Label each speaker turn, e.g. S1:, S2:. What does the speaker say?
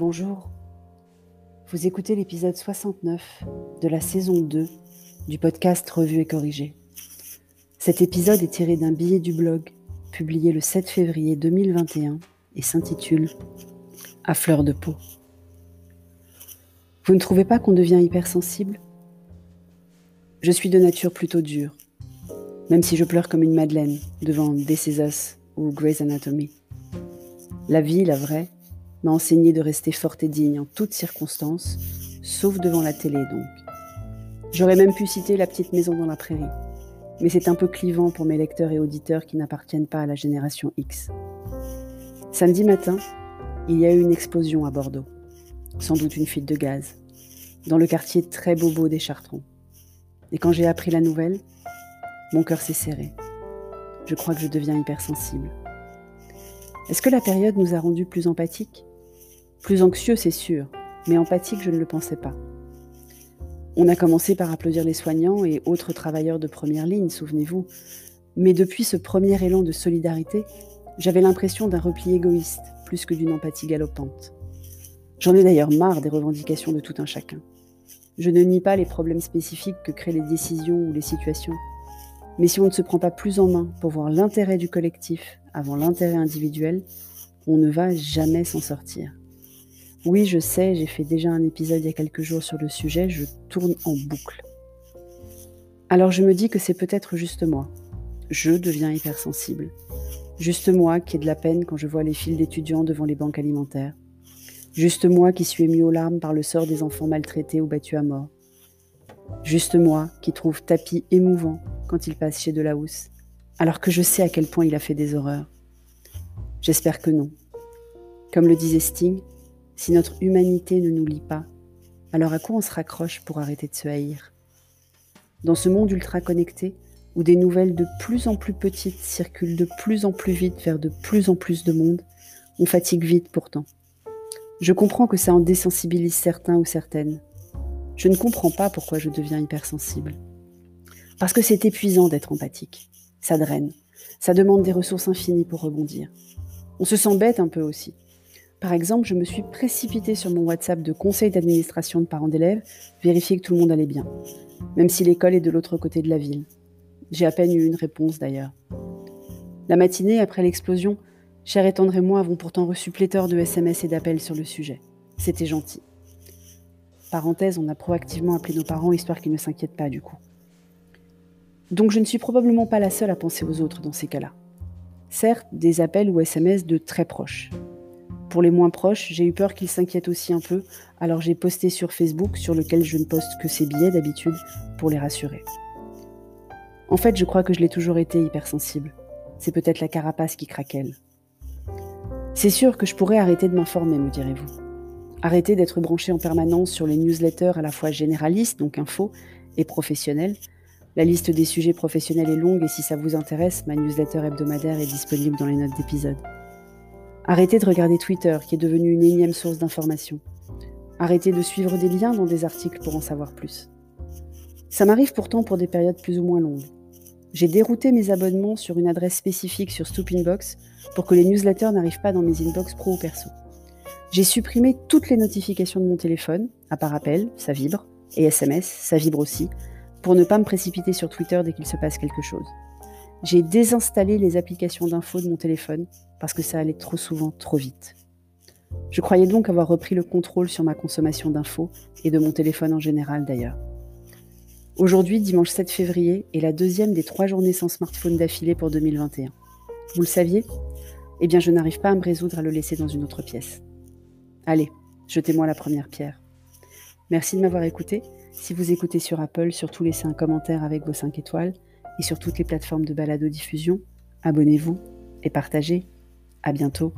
S1: Bonjour. Vous écoutez l'épisode 69 de la saison 2 du podcast Revue et Corrigé. Cet épisode est tiré d'un billet du blog publié le 7 février 2021 et s'intitule À fleur de peau. Vous ne trouvez pas qu'on devient hypersensible? Je suis de nature plutôt dure, même si je pleure comme une madeleine devant This ou Grey's Anatomy. La vie, la vraie, m'a enseigné de rester forte et digne en toutes circonstances, sauf devant la télé donc. J'aurais même pu citer La petite maison dans la prairie, mais c'est un peu clivant pour mes lecteurs et auditeurs qui n'appartiennent pas à la génération X. Samedi matin, il y a eu une explosion à Bordeaux, sans doute une fuite de gaz, dans le quartier très bobo des Chartrons. Et quand j'ai appris la nouvelle, mon cœur s'est serré. Je crois que je deviens hypersensible. Est-ce que la période nous a rendus plus empathiques? Plus anxieux, c'est sûr, mais empathique, je ne le pensais pas. On a commencé par applaudir les soignants et autres travailleurs de première ligne, souvenez-vous. Mais depuis ce premier élan de solidarité, j'avais l'impression d'un repli égoïste plus que d'une empathie galopante. J'en ai d'ailleurs marre des revendications de tout un chacun. Je ne nie pas les problèmes spécifiques que créent les décisions ou les situations. Mais si on ne se prend pas plus en main pour voir l'intérêt du collectif avant l'intérêt individuel, on ne va jamais s'en sortir. Oui, je sais, j'ai fait déjà un épisode il y a quelques jours sur le sujet, je tourne en boucle. Alors je me dis que c'est peut-être juste moi. Je deviens hypersensible. Juste moi qui ai de la peine quand je vois les files d'étudiants devant les banques alimentaires. Juste moi qui suis ému aux larmes par le sort des enfants maltraités ou battus à mort. Juste moi qui trouve Tapis émouvant quand il passe chez Delahousse, alors que je sais à quel point il a fait des horreurs. J'espère que non. Comme le disait Sting, si notre humanité ne nous lie pas, alors à quoi on se raccroche pour arrêter de se haïr? Dans ce monde ultra connecté, où des nouvelles de plus en plus petites circulent de plus en plus vite vers de plus en plus de monde, on fatigue vite pourtant. Je comprends que ça en désensibilise certains ou certaines. Je ne comprends pas pourquoi je deviens hypersensible. Parce que c'est épuisant d'être empathique. Ça draine. Ça demande des ressources infinies pour rebondir. On se sent bête un peu aussi. Par exemple, je me suis précipitée sur mon WhatsApp de conseil d'administration de parents d'élèves, vérifier que tout le monde allait bien, même si l'école est de l'autre côté de la ville. J'ai à peine eu une réponse d'ailleurs. La matinée, après l'explosion, Cher et Tendre et moi avons pourtant reçu pléthore de SMS et d'appels sur le sujet. C'était gentil. Parenthèse, on a proactivement appelé nos parents histoire qu'ils ne s'inquiètent pas du coup. Donc je ne suis probablement pas la seule à penser aux autres dans ces cas-là. Certes, des appels ou SMS de très proches, pour les moins proches, j'ai eu peur qu'ils s'inquiètent aussi un peu, alors j'ai posté sur Facebook, sur lequel je ne poste que ces billets d'habitude, pour les rassurer. En fait, je crois que je l'ai toujours été hypersensible. C'est peut-être la carapace qui craquelle. C'est sûr que je pourrais arrêter de m'informer, me direz-vous. Arrêter d'être branché en permanence sur les newsletters à la fois généralistes, donc info, et professionnels. La liste des sujets professionnels est longue et si ça vous intéresse, ma newsletter hebdomadaire est disponible dans les notes d'épisode. Arrêtez de regarder Twitter, qui est devenu une énième source d'information. Arrêtez de suivre des liens dans des articles pour en savoir plus. Ça m'arrive pourtant pour des périodes plus ou moins longues. J'ai dérouté mes abonnements sur une adresse spécifique sur Stoopinbox pour que les newsletters n'arrivent pas dans mes inbox pro ou perso. J'ai supprimé toutes les notifications de mon téléphone, à part appel, ça vibre, et SMS, ça vibre aussi, pour ne pas me précipiter sur Twitter dès qu'il se passe quelque chose. J'ai désinstallé les applications d'infos de mon téléphone parce que ça allait trop souvent trop vite. Je croyais donc avoir repris le contrôle sur ma consommation d'infos et de mon téléphone en général d'ailleurs. Aujourd'hui, dimanche 7 février, est la deuxième des trois journées sans smartphone d'affilée pour 2021. Vous le saviez? Eh bien, je n'arrive pas à me résoudre à le laisser dans une autre pièce. Allez, jetez-moi la première pierre. Merci de m'avoir écouté. Si vous écoutez sur Apple, surtout laissez un commentaire avec vos 5 étoiles et sur toutes les plateformes de balado-diffusion. Abonnez-vous et partagez. À bientôt.